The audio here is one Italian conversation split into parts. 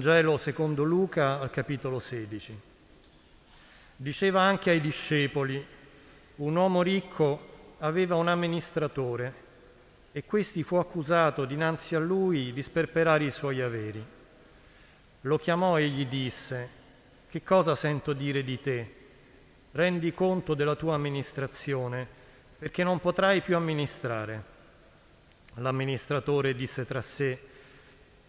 Vangelo secondo Luca al capitolo 16. Diceva anche ai discepoli, un uomo ricco aveva un amministratore e questi fu accusato dinanzi a lui di sperperare i suoi averi. Lo chiamò e gli disse, che cosa sento dire di te? Rendi conto della tua amministrazione, perché non potrai più amministrare. L'amministratore disse tra sé,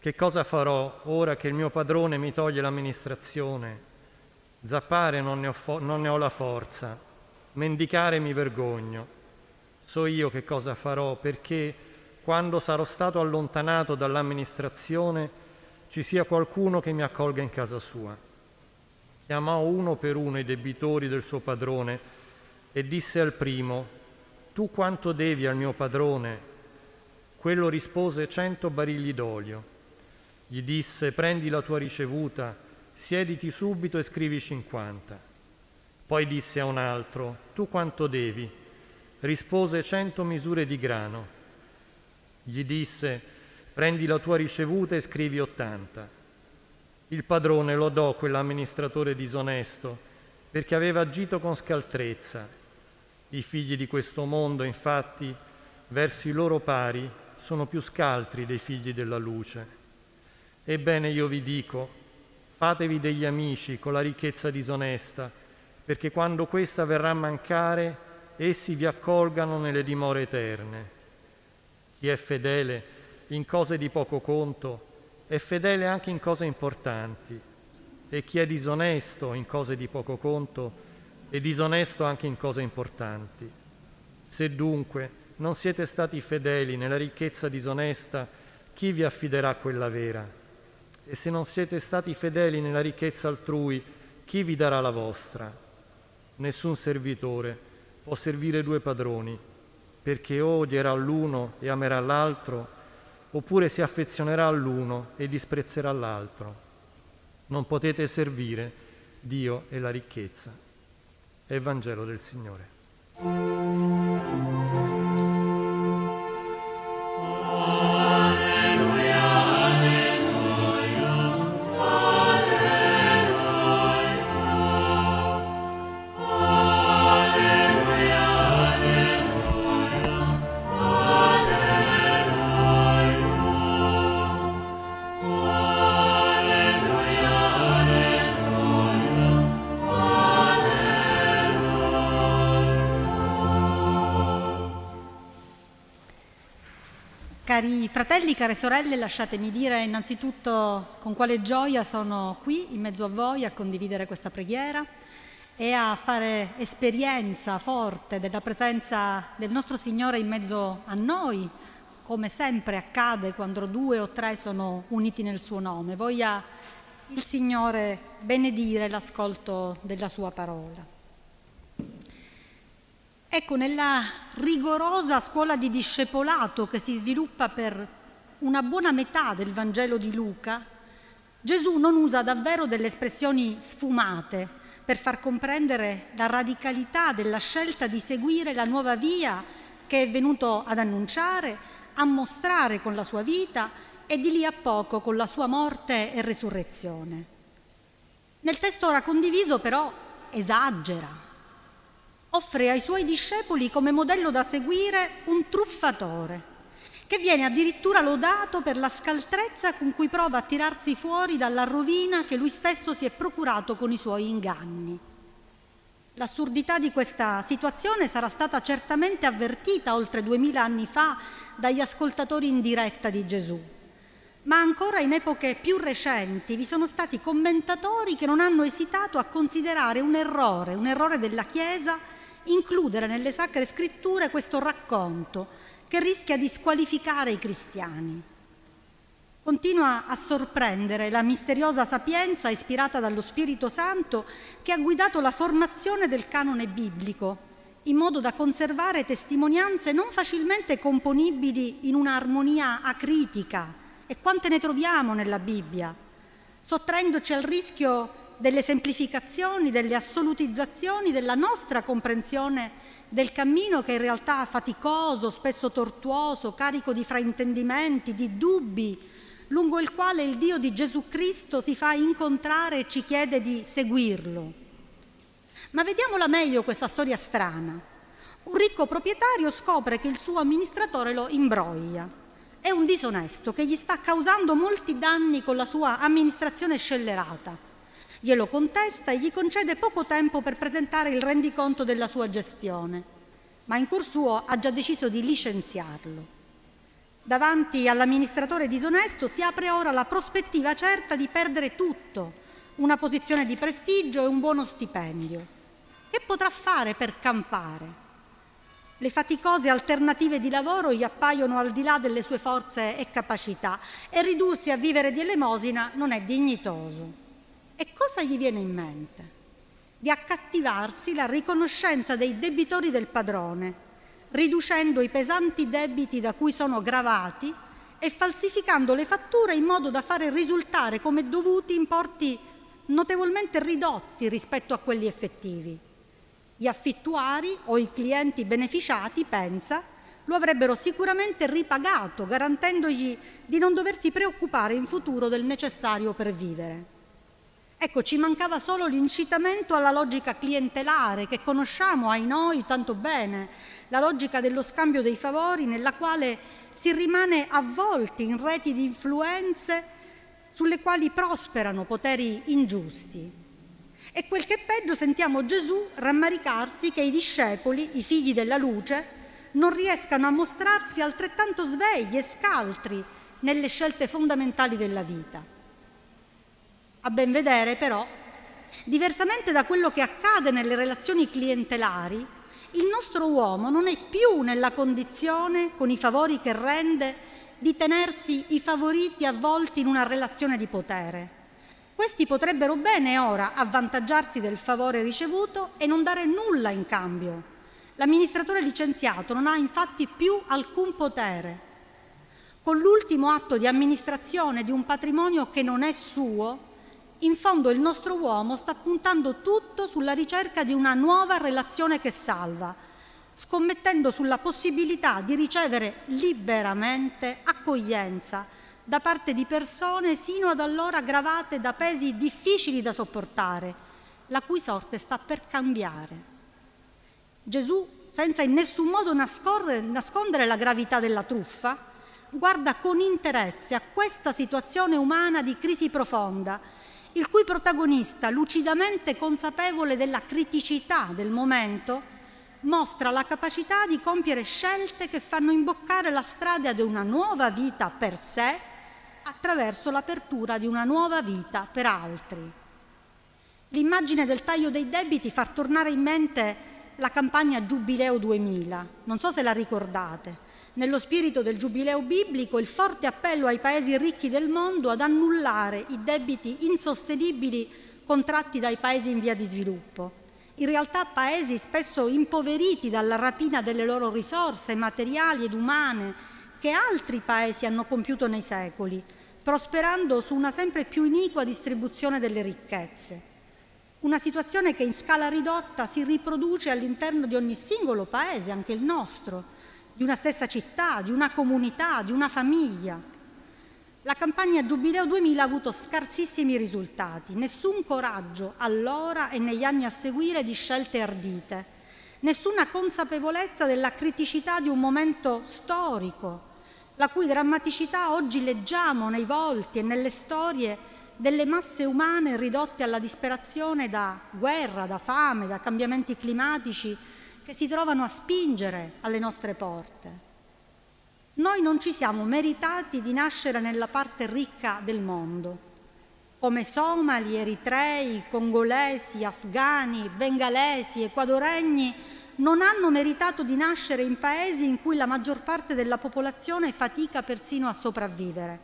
che cosa farò ora che il mio padrone mi toglie l'amministrazione? Zappare non ne ho, fo- non ne ho la forza, mendicare mi vergogno. So io che cosa farò perché quando sarò stato allontanato dall'amministrazione ci sia qualcuno che mi accolga in casa sua. Chiamò uno per uno i debitori del suo padrone e disse al primo, tu quanto devi al mio padrone? Quello rispose cento barili d'olio. Gli disse, prendi la tua ricevuta, siediti subito e scrivi cinquanta. Poi disse a un altro, tu quanto devi? Rispose cento misure di grano. Gli disse, prendi la tua ricevuta e scrivi ottanta. Il padrone lodò quell'amministratore disonesto perché aveva agito con scaltrezza. I figli di questo mondo, infatti, verso i loro pari, sono più scaltri dei figli della luce. Ebbene io vi dico, fatevi degli amici con la ricchezza disonesta, perché quando questa verrà a mancare, essi vi accolgano nelle dimore eterne. Chi è fedele in cose di poco conto è fedele anche in cose importanti, e chi è disonesto in cose di poco conto è disonesto anche in cose importanti. Se dunque non siete stati fedeli nella ricchezza disonesta, chi vi affiderà quella vera? E se non siete stati fedeli nella ricchezza altrui, chi vi darà la vostra? Nessun servitore può servire due padroni, perché o odierà l'uno e amerà l'altro, oppure si affezionerà all'uno e disprezzerà l'altro. Non potete servire Dio e la ricchezza. È il Vangelo del Signore. Cari fratelli, care sorelle, lasciatemi dire innanzitutto con quale gioia sono qui in mezzo a voi a condividere questa preghiera e a fare esperienza forte della presenza del nostro Signore in mezzo a noi, come sempre accade quando due o tre sono uniti nel suo nome. Voglia il Signore benedire l'ascolto della sua parola. Ecco, nella rigorosa scuola di discepolato che si sviluppa per una buona metà del Vangelo di Luca, Gesù non usa davvero delle espressioni sfumate per far comprendere la radicalità della scelta di seguire la nuova via che è venuto ad annunciare, a mostrare con la sua vita e di lì a poco con la sua morte e resurrezione. Nel testo ora condiviso però esagera, offre ai suoi discepoli come modello da seguire un truffatore, che viene addirittura lodato per la scaltrezza con cui prova a tirarsi fuori dalla rovina che lui stesso si è procurato con i suoi inganni. L'assurdità di questa situazione sarà stata certamente avvertita oltre duemila anni fa dagli ascoltatori in diretta di Gesù, ma ancora in epoche più recenti vi sono stati commentatori che non hanno esitato a considerare un errore, un errore della Chiesa, includere nelle sacre scritture questo racconto che rischia di squalificare i cristiani. Continua a sorprendere la misteriosa sapienza ispirata dallo Spirito Santo che ha guidato la formazione del canone biblico, in modo da conservare testimonianze non facilmente componibili in un'armonia acritica. E quante ne troviamo nella Bibbia? Sottraendoci al rischio delle semplificazioni, delle assolutizzazioni della nostra comprensione del cammino che in realtà è faticoso, spesso tortuoso, carico di fraintendimenti, di dubbi, lungo il quale il Dio di Gesù Cristo si fa incontrare e ci chiede di seguirlo. Ma vediamola meglio questa storia strana. Un ricco proprietario scopre che il suo amministratore lo imbroglia. È un disonesto che gli sta causando molti danni con la sua amministrazione scellerata. Glielo contesta e gli concede poco tempo per presentare il rendiconto della sua gestione, ma in cuor suo ha già deciso di licenziarlo. Davanti all'amministratore disonesto si apre ora la prospettiva certa di perdere tutto, una posizione di prestigio e un buono stipendio. Che potrà fare per campare? Le faticose alternative di lavoro gli appaiono al di là delle sue forze e capacità e ridursi a vivere di elemosina non è dignitoso. E cosa gli viene in mente? Di accattivarsi la riconoscenza dei debitori del padrone, riducendo i pesanti debiti da cui sono gravati e falsificando le fatture in modo da fare risultare come dovuti importi notevolmente ridotti rispetto a quelli effettivi. Gli affittuari o i clienti beneficiati, pensa, lo avrebbero sicuramente ripagato, garantendogli di non doversi preoccupare in futuro del necessario per vivere. Ecco, ci mancava solo l'incitamento alla logica clientelare che conosciamo ai noi tanto bene, la logica dello scambio dei favori nella quale si rimane avvolti in reti di influenze sulle quali prosperano poteri ingiusti. E quel che è peggio sentiamo Gesù rammaricarsi che i discepoli, i figli della luce, non riescano a mostrarsi altrettanto svegli e scaltri nelle scelte fondamentali della vita. A ben vedere, però, diversamente da quello che accade nelle relazioni clientelari, il nostro uomo non è più nella condizione, con i favori che rende, di tenersi i favoriti avvolti in una relazione di potere questi potrebbero bene ora avvantaggiarsi del favore ricevuto e non dare nulla in cambio. L'amministratore licenziato non ha infatti più alcun potere. Con l'ultimo atto di amministrazione di un patrimonio che non è suo, in fondo il nostro uomo sta puntando tutto sulla ricerca di una nuova relazione che salva, scommettendo sulla possibilità di ricevere liberamente accoglienza, da parte di persone sino ad allora gravate da pesi difficili da sopportare, la cui sorte sta per cambiare. Gesù, senza in nessun modo nascondere la gravità della truffa, guarda con interesse a questa situazione umana di crisi profonda, il cui protagonista, lucidamente consapevole della criticità del momento, mostra la capacità di compiere scelte che fanno imboccare la strada di una nuova vita per sé attraverso l'apertura di una nuova vita per altri. L'immagine del taglio dei debiti fa tornare in mente la campagna Giubileo 2000, non so se la ricordate. Nello spirito del Giubileo biblico, il forte appello ai paesi ricchi del mondo ad annullare i debiti insostenibili contratti dai paesi in via di sviluppo. In realtà paesi spesso impoveriti dalla rapina delle loro risorse materiali ed umane che altri paesi hanno compiuto nei secoli, prosperando su una sempre più iniqua distribuzione delle ricchezze. Una situazione che in scala ridotta si riproduce all'interno di ogni singolo paese, anche il nostro, di una stessa città, di una comunità, di una famiglia. La campagna Giubileo 2000 ha avuto scarsissimi risultati, nessun coraggio allora e negli anni a seguire di scelte ardite, nessuna consapevolezza della criticità di un momento storico, la cui drammaticità oggi leggiamo nei volti e nelle storie delle masse umane ridotte alla disperazione da guerra, da fame, da cambiamenti climatici che si trovano a spingere alle nostre porte. Noi non ci siamo meritati di nascere nella parte ricca del mondo, come somali, eritrei, congolesi, afghani, bengalesi, equadoregni non hanno meritato di nascere in paesi in cui la maggior parte della popolazione fatica persino a sopravvivere.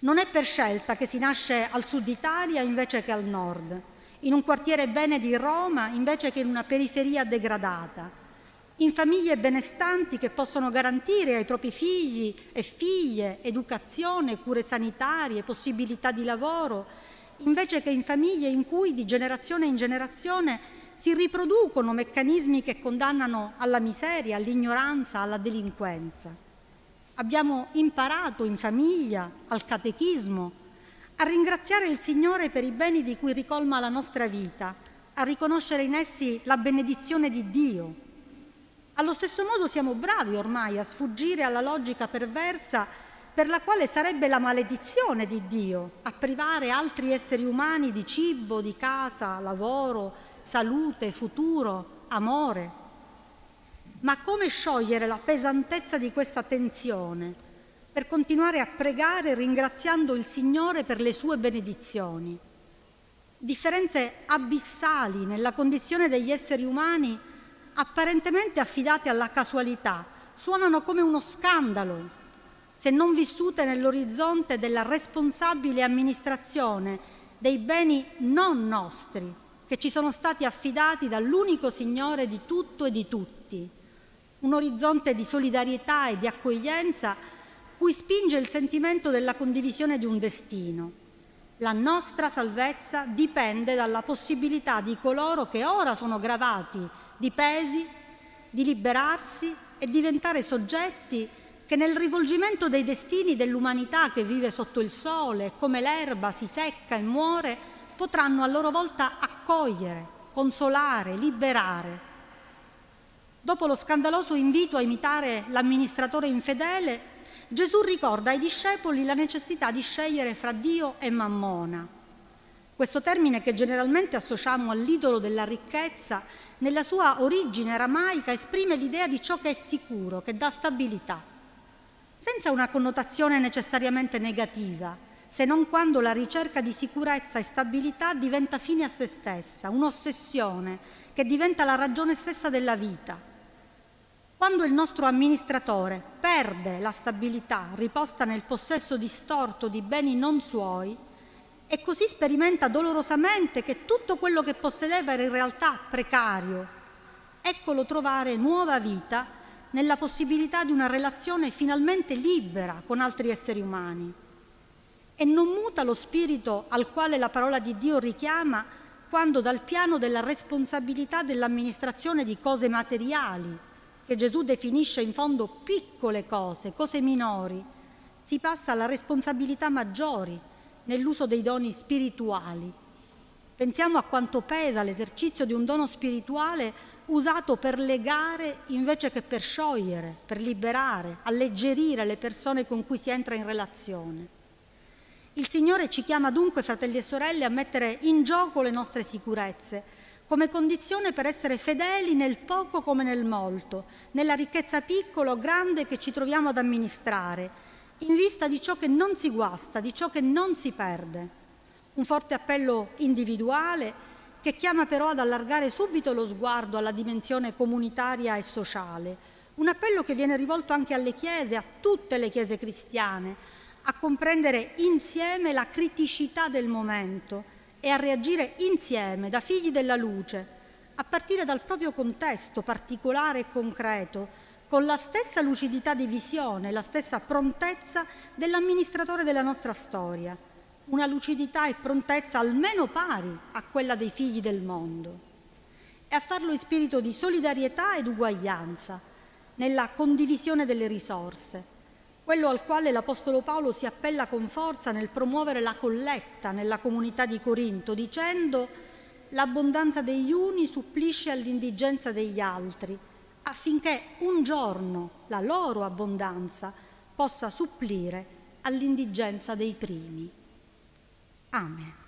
Non è per scelta che si nasce al sud Italia invece che al nord, in un quartiere bene di Roma invece che in una periferia degradata, in famiglie benestanti che possono garantire ai propri figli e figlie educazione, cure sanitarie, possibilità di lavoro, invece che in famiglie in cui di generazione in generazione si riproducono meccanismi che condannano alla miseria, all'ignoranza, alla delinquenza. Abbiamo imparato in famiglia, al catechismo, a ringraziare il Signore per i beni di cui ricolma la nostra vita, a riconoscere in essi la benedizione di Dio. Allo stesso modo siamo bravi ormai a sfuggire alla logica perversa per la quale sarebbe la maledizione di Dio a privare altri esseri umani di cibo, di casa, lavoro, salute, futuro, amore. Ma come sciogliere la pesantezza di questa tensione per continuare a pregare ringraziando il Signore per le sue benedizioni? Differenze abissali nella condizione degli esseri umani apparentemente affidate alla casualità suonano come uno scandalo se non vissute nell'orizzonte della responsabile amministrazione dei beni non nostri che ci sono stati affidati dall'unico Signore di tutto e di tutti. Un orizzonte di solidarietà e di accoglienza cui spinge il sentimento della condivisione di un destino. La nostra salvezza dipende dalla possibilità di coloro che ora sono gravati di pesi, di liberarsi e diventare soggetti che nel rivolgimento dei destini dell'umanità che vive sotto il sole, come l'erba si secca e muore, potranno a loro volta accogliere, consolare, liberare. Dopo lo scandaloso invito a imitare l'amministratore infedele, Gesù ricorda ai discepoli la necessità di scegliere fra Dio e Mammona. Questo termine che generalmente associamo all'idolo della ricchezza, nella sua origine aramaica esprime l'idea di ciò che è sicuro, che dà stabilità senza una connotazione necessariamente negativa, se non quando la ricerca di sicurezza e stabilità diventa fine a se stessa, un'ossessione che diventa la ragione stessa della vita. Quando il nostro amministratore perde la stabilità riposta nel possesso distorto di beni non suoi e così sperimenta dolorosamente che tutto quello che possedeva era in realtà precario, eccolo trovare nuova vita nella possibilità di una relazione finalmente libera con altri esseri umani. E non muta lo spirito al quale la parola di Dio richiama quando dal piano della responsabilità dell'amministrazione di cose materiali, che Gesù definisce in fondo piccole cose, cose minori, si passa alla responsabilità maggiori nell'uso dei doni spirituali. Pensiamo a quanto pesa l'esercizio di un dono spirituale usato per legare invece che per sciogliere, per liberare, alleggerire le persone con cui si entra in relazione. Il Signore ci chiama dunque, fratelli e sorelle, a mettere in gioco le nostre sicurezze come condizione per essere fedeli nel poco come nel molto, nella ricchezza piccola o grande che ci troviamo ad amministrare, in vista di ciò che non si guasta, di ciò che non si perde. Un forte appello individuale che chiama però ad allargare subito lo sguardo alla dimensione comunitaria e sociale. Un appello che viene rivolto anche alle chiese, a tutte le chiese cristiane, a comprendere insieme la criticità del momento e a reagire insieme da figli della luce, a partire dal proprio contesto particolare e concreto, con la stessa lucidità di visione, la stessa prontezza dell'amministratore della nostra storia. Una lucidità e prontezza almeno pari a quella dei figli del mondo. E a farlo in spirito di solidarietà ed uguaglianza, nella condivisione delle risorse, quello al quale l'Apostolo Paolo si appella con forza nel promuovere la colletta nella comunità di Corinto, dicendo l'abbondanza degli uni supplisce all'indigenza degli altri, affinché un giorno la loro abbondanza possa supplire all'indigenza dei primi. Amen.